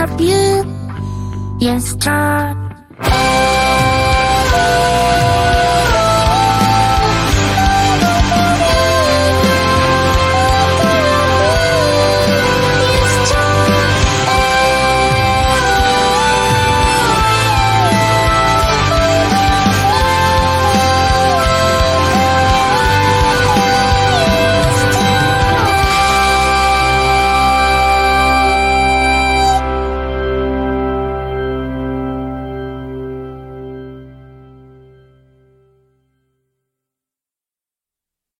of you. Yes, start.